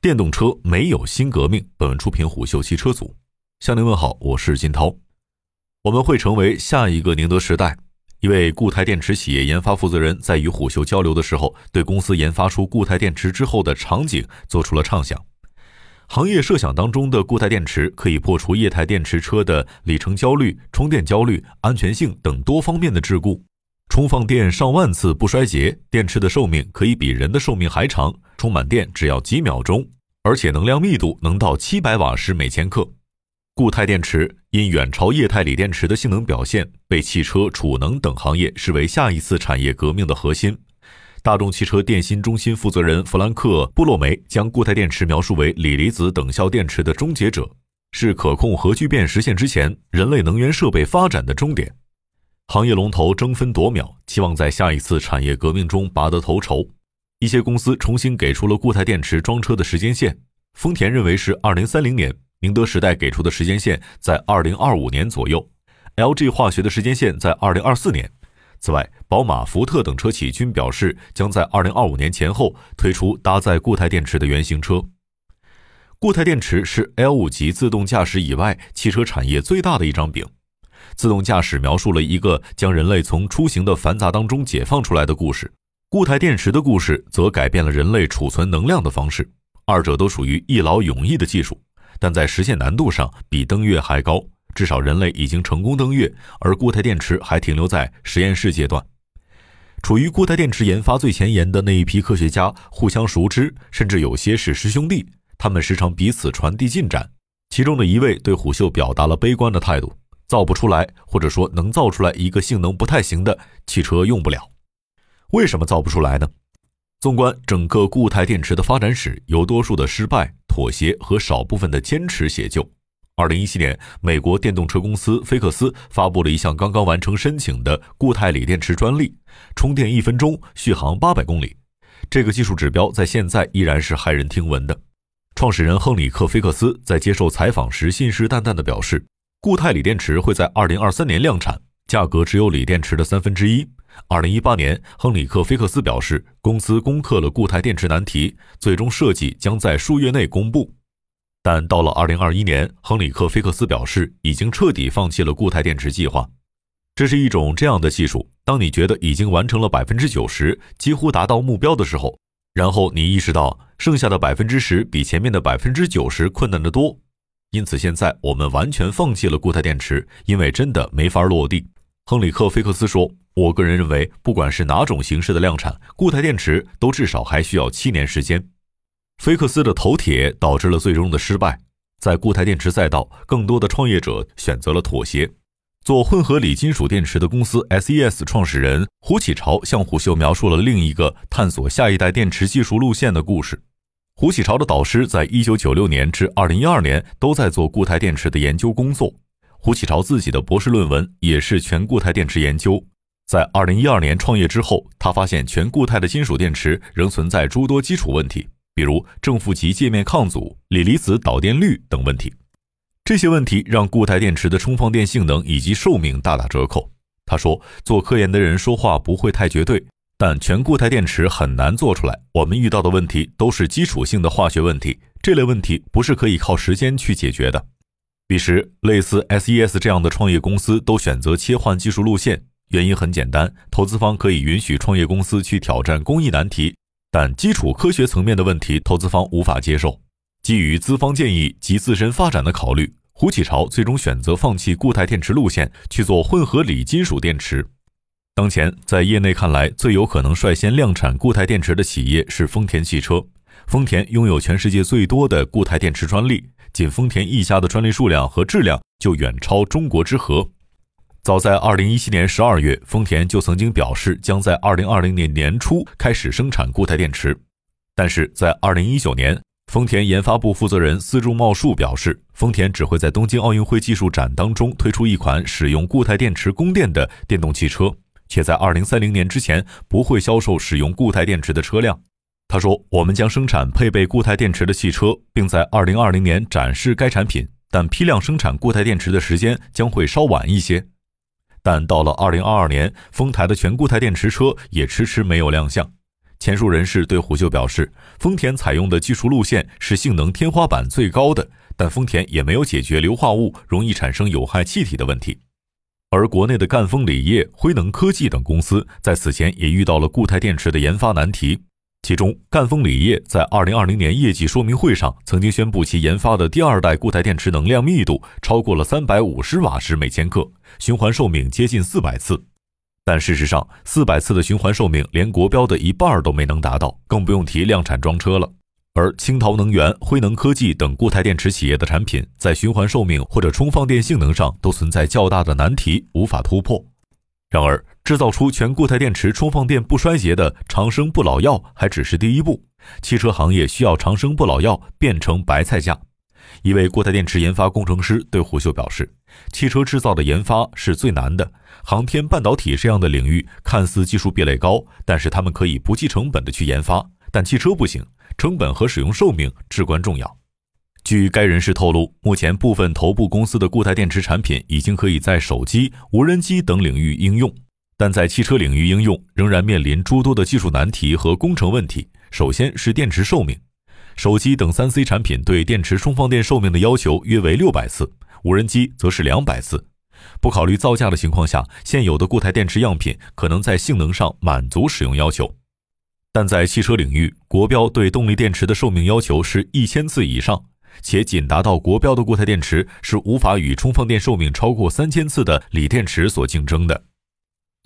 电动车没有新革命。本文出品虎嗅汽车组，向您问好，我是金涛。我们会成为下一个宁德时代。一位固态电池企业研发负责人在与虎嗅交流的时候，对公司研发出固态电池之后的场景做出了畅想。行业设想当中的固态电池可以破除液态电池车的里程焦虑、充电焦虑、安全性等多方面的桎梏。充放电上万次不衰竭，电池的寿命可以比人的寿命还长，充满电只要几秒钟，而且能量密度能到七百瓦时每千克。固态电池因远超液态锂电池的性能表现，被汽车、储能等行业视为下一次产业革命的核心。大众汽车电芯中心负责人弗兰克·布洛梅将固态电池描述为锂离子等效电池的终结者，是可控核聚变实现之前人类能源设备发展的终点。行业龙头争分夺秒，期望在下一次产业革命中拔得头筹。一些公司重新给出了固态电池装车的时间线。丰田认为是二零三零年，宁德时代给出的时间线在二零二五年左右，LG 化学的时间线在二零二四年。此外，宝马、福特等车企均表示将在二零二五年前后推出搭载固态电池的原型车。固态电池是 L 五级自动驾驶以外汽车产业最大的一张饼。自动驾驶描述了一个将人类从出行的繁杂当中解放出来的故事，固态电池的故事则改变了人类储存能量的方式。二者都属于一劳永逸的技术，但在实现难度上比登月还高。至少人类已经成功登月，而固态电池还停留在实验室阶段。处于固态电池研发最前沿的那一批科学家互相熟知，甚至有些是师兄弟。他们时常彼此传递进展。其中的一位对虎嗅表达了悲观的态度。造不出来，或者说能造出来一个性能不太行的汽车用不了。为什么造不出来呢？纵观整个固态电池的发展史，由多数的失败、妥协和少部分的坚持写就。二零一七年，美国电动车公司菲克斯发布了一项刚刚完成申请的固态锂电池专利，充电一分钟，续航八百公里。这个技术指标在现在依然是骇人听闻的。创始人亨里克·菲克斯在接受采访时信誓旦旦地表示。固态锂电池会在二零二三年量产，价格只有锂电池的三分之一。二零一八年，亨里克·菲克斯表示，公司攻克了固态电池难题，最终设计将在数月内公布。但到了二零二一年，亨里克·菲克斯表示已经彻底放弃了固态电池计划。这是一种这样的技术：当你觉得已经完成了百分之九十，几乎达到目标的时候，然后你意识到剩下的百分之十比前面的百分之九十困难得多。因此，现在我们完全放弃了固态电池，因为真的没法落地。亨里克·菲克斯说：“我个人认为，不管是哪种形式的量产，固态电池都至少还需要七年时间。”菲克斯的头铁导致了最终的失败。在固态电池赛道，更多的创业者选择了妥协。做混合锂金属电池的公司 SES 创始人胡启超向虎嗅描述了另一个探索下一代电池技术路线的故事。胡启超的导师在一九九六年至二零一二年都在做固态电池的研究工作。胡启超自己的博士论文也是全固态电池研究。在二零一二年创业之后，他发现全固态的金属电池仍存在诸多基础问题，比如正负极界面抗阻、锂离子导电率等问题。这些问题让固态电池的充放电性能以及寿命大打折扣。他说：“做科研的人说话不会太绝对。”但全固态电池很难做出来。我们遇到的问题都是基础性的化学问题，这类问题不是可以靠时间去解决的。彼时，类似 SES 这样的创业公司都选择切换技术路线，原因很简单：投资方可以允许创业公司去挑战工艺难题，但基础科学层面的问题，投资方无法接受。基于资方建议及自身发展的考虑，胡启超最终选择放弃固态电池路线，去做混合锂金属电池。当前，在业内看来，最有可能率先量产固态电池的企业是丰田汽车。丰田拥有全世界最多的固态电池专利，仅丰田一家的专利数量和质量就远超中国之和。早在2017年12月，丰田就曾经表示将在2020年年初开始生产固态电池。但是在2019年，丰田研发部负责人司柱茂树表示，丰田只会在东京奥运会技术展当中推出一款使用固态电池供电的电动汽车。且在二零三零年之前不会销售使用固态电池的车辆。他说：“我们将生产配备固态电池的汽车，并在二零二零年展示该产品，但批量生产固态电池的时间将会稍晚一些。”但到了二零二二年，丰台的全固态电池车也迟迟没有亮相。前述人士对虎嗅表示，丰田采用的技术路线是性能天花板最高的，但丰田也没有解决硫化物容易产生有害气体的问题。而国内的赣锋锂业、辉能科技等公司在此前也遇到了固态电池的研发难题。其中，赣锋锂业在2020年业绩说明会上曾经宣布，其研发的第二代固态电池能量密度超过了350瓦时每千克，循环寿命接近400次。但事实上，400次的循环寿命连国标的一半都没能达到，更不用提量产装车了。而青陶能源、辉能科技等固态电池企业的产品，在循环寿命或者充放电性能上都存在较大的难题，无法突破。然而，制造出全固态电池充放电不衰竭的长生不老药还只是第一步，汽车行业需要长生不老药变成白菜价。一位固态电池研发工程师对胡秀表示：“汽车制造的研发是最难的，航天半导体这样的领域看似技术壁垒高，但是他们可以不计成本的去研发，但汽车不行，成本和使用寿命至关重要。”据该人士透露，目前部分头部公司的固态电池产品已经可以在手机、无人机等领域应用，但在汽车领域应用仍然面临诸多的技术难题和工程问题。首先是电池寿命，手机等三 C 产品对电池充放电寿命的要求约为六百次，无人机则是两百次。不考虑造价的情况下，现有的固态电池样品可能在性能上满足使用要求，但在汽车领域，国标对动力电池的寿命要求是一千次以上。且仅达到国标的固态电池是无法与充放电寿命超过三千次的锂电池所竞争的。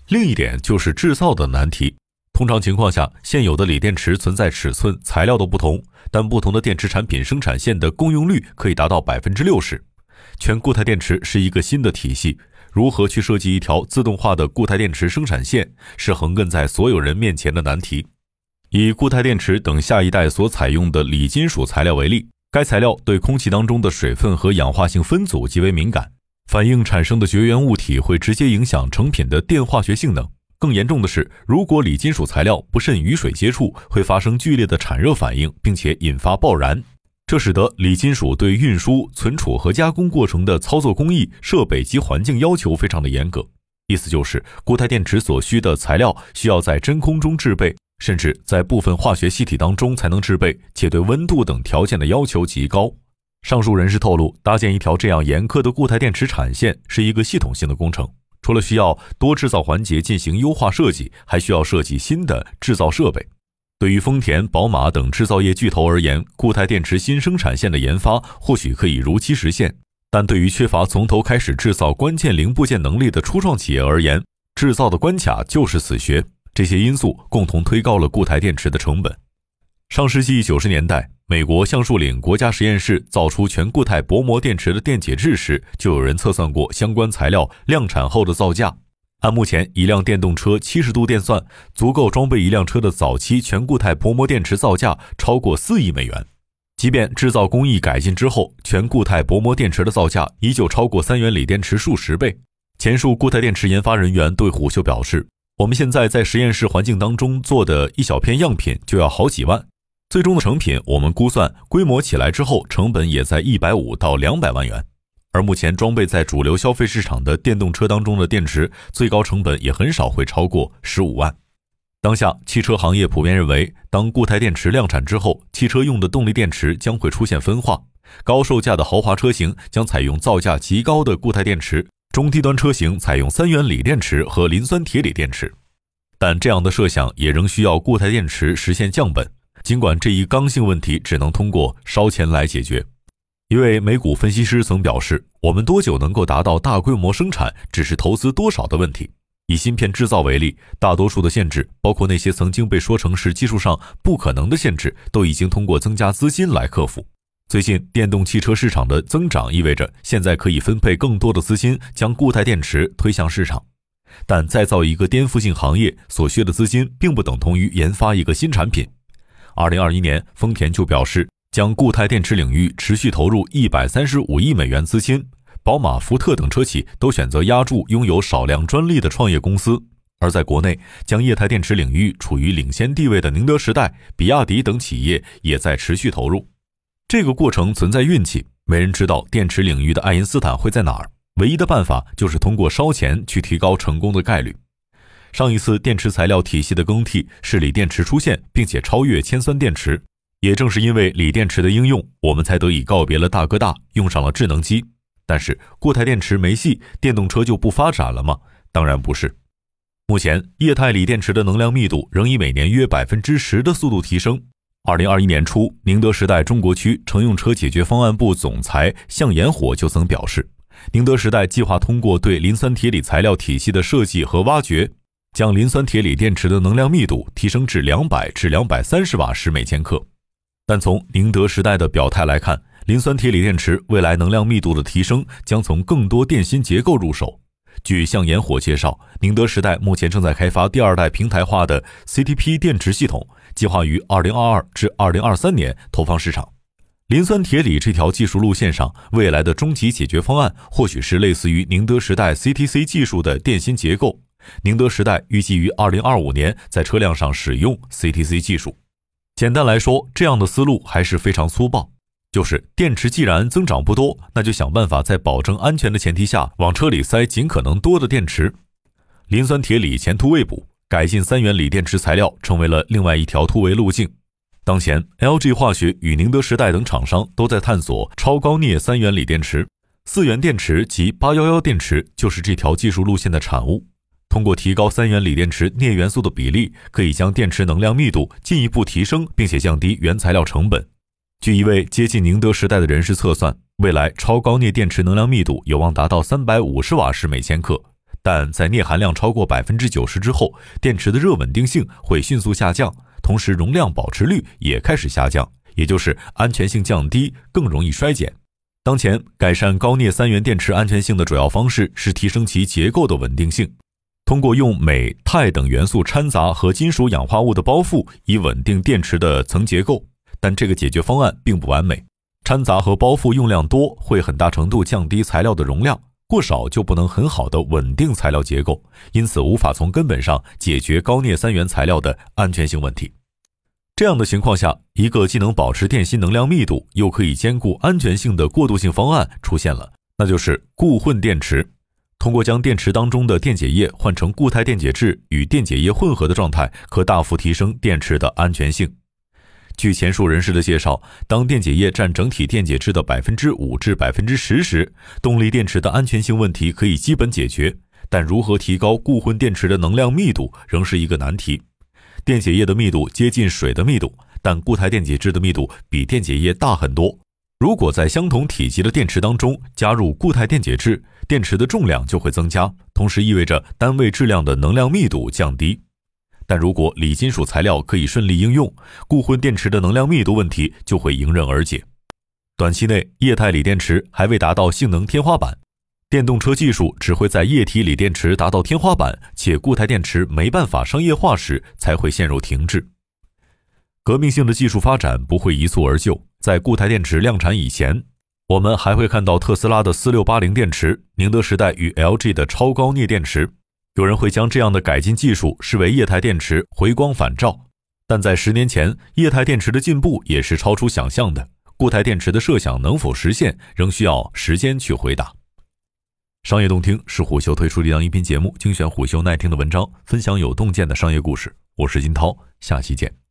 另一点就是制造的难题。通常情况下，现有的锂电池存在尺寸、材料的不同，但不同的电池产品生产线的共用率可以达到百分之六十。全固态电池是一个新的体系，如何去设计一条自动化的固态电池生产线，是横亘在所有人面前的难题。以固态电池等下一代所采用的锂金属材料为例。该材料对空气当中的水分和氧化性分组极为敏感，反应产生的绝缘物体会直接影响成品的电化学性能。更严重的是，如果锂金属材料不慎与水接触，会发生剧烈的产热反应，并且引发爆燃。这使得锂金属对运输、存储和加工过程的操作工艺、设备及环境要求非常的严格。意思就是，固态电池所需的材料需要在真空中制备。甚至在部分化学气体当中才能制备，且对温度等条件的要求极高。上述人士透露，搭建一条这样严苛的固态电池产线是一个系统性的工程，除了需要多制造环节进行优化设计，还需要设计新的制造设备。对于丰田、宝马等制造业巨头而言，固态电池新生产线的研发或许可以如期实现，但对于缺乏从头开始制造关键零部件能力的初创企业而言，制造的关卡就是死穴。这些因素共同推高了固态电池的成本。上世纪九十年代，美国橡树岭国家实验室造出全固态薄膜电池的电解质时，就有人测算过相关材料量产后的造价。按目前一辆电动车七十度电算，足够装备一辆车的早期全固态薄膜电池造价超过四亿美元。即便制造工艺改进之后，全固态薄膜电池的造价依旧超过三元锂电池数十倍。前述固态电池研发人员对虎嗅表示。我们现在在实验室环境当中做的一小片样品就要好几万，最终的成品我们估算规模起来之后成本也在一百五到两百万元。而目前装备在主流消费市场的电动车当中的电池，最高成本也很少会超过十五万。当下汽车行业普遍认为，当固态电池量产之后，汽车用的动力电池将会出现分化，高售价的豪华车型将采用造价极高的固态电池。中低端车型采用三元锂电池和磷酸铁锂电池，但这样的设想也仍需要固态电池实现降本。尽管这一刚性问题只能通过烧钱来解决。一位美股分析师曾表示：“我们多久能够达到大规模生产，只是投资多少的问题。”以芯片制造为例，大多数的限制，包括那些曾经被说成是技术上不可能的限制，都已经通过增加资金来克服。最近，电动汽车市场的增长意味着现在可以分配更多的资金，将固态电池推向市场。但再造一个颠覆性行业所需的资金，并不等同于研发一个新产品。二零二一年，丰田就表示将固态电池领域持续投入一百三十五亿美元资金。宝马、福特等车企都选择压住拥有少量专利的创业公司。而在国内，将液态电池领域处于领先地位的宁德时代、比亚迪等企业也在持续投入。这个过程存在运气，没人知道电池领域的爱因斯坦会在哪儿。唯一的办法就是通过烧钱去提高成功的概率。上一次电池材料体系的更替是锂电池出现，并且超越铅酸电池。也正是因为锂电池的应用，我们才得以告别了大哥大，用上了智能机。但是固态电池没戏，电动车就不发展了吗？当然不是。目前液态锂电池的能量密度仍以每年约百分之十的速度提升。二零二一年初，宁德时代中国区乘用车解决方案部总裁向延火就曾表示，宁德时代计划通过对磷酸铁锂材料体系的设计和挖掘，将磷酸铁锂电池的能量密度提升至两百至两百三十瓦时每千克。但从宁德时代的表态来看，磷酸铁锂电池未来能量密度的提升将从更多电芯结构入手。据向延火介绍，宁德时代目前正在开发第二代平台化的 CTP 电池系统，计划于2022至2023年投放市场。磷酸铁锂这条技术路线上，未来的终极解决方案或许是类似于宁德时代 CTC 技术的电芯结构。宁德时代预计于2025年在车辆上使用 CTC 技术。简单来说，这样的思路还是非常粗暴，就是电池既然增长不多，那就想办法在保证安全的前提下，往车里塞尽可能多的电池。磷酸铁锂前途未卜，改进三元锂电池材料成为了另外一条突围路径。当前，LG 化学与宁德时代等厂商都在探索超高镍三元锂电池，四元电池及八幺幺电池就是这条技术路线的产物。通过提高三元锂电池镍元素的比例，可以将电池能量密度进一步提升，并且降低原材料成本。据一位接近宁德时代的人士测算，未来超高镍电池能量密度有望达到三百五十瓦时每千克。但在镍含量超过百分之九十之后，电池的热稳定性会迅速下降，同时容量保持率也开始下降，也就是安全性降低，更容易衰减。当前改善高镍三元电池安全性的主要方式是提升其结构的稳定性。通过用镁、钛等元素掺杂和金属氧化物的包覆，以稳定电池的层结构，但这个解决方案并不完美。掺杂和包覆用量多，会很大程度降低材料的容量；过少就不能很好的稳定材料结构，因此无法从根本上解决高镍三元材料的安全性问题。这样的情况下，一个既能保持电芯能量密度，又可以兼顾安全性的过渡性方案出现了，那就是固混电池。通过将电池当中的电解液换成固态电解质与电解液混合的状态，可大幅提升电池的安全性。据前述人士的介绍，当电解液占整体电解质的百分之五至百分之十时，动力电池的安全性问题可以基本解决。但如何提高固混电池的能量密度，仍是一个难题。电解液的密度接近水的密度，但固态电解质的密度比电解液大很多。如果在相同体积的电池当中加入固态电解质，电池的重量就会增加，同时意味着单位质量的能量密度降低。但如果锂金属材料可以顺利应用，固混电池的能量密度问题就会迎刃而解。短期内，液态锂电池还未达到性能天花板，电动车技术只会在液体锂电池达到天花板且固态电池没办法商业化时才会陷入停滞。革命性的技术发展不会一蹴而就。在固态电池量产以前，我们还会看到特斯拉的四六八零电池、宁德时代与 LG 的超高镍电池。有人会将这样的改进技术视为液态电池回光返照，但在十年前，液态电池的进步也是超出想象的。固态电池的设想能否实现，仍需要时间去回答。商业洞听是虎嗅推出的一档音频节目，精选虎嗅耐听的文章，分享有洞见的商业故事。我是金涛，下期见。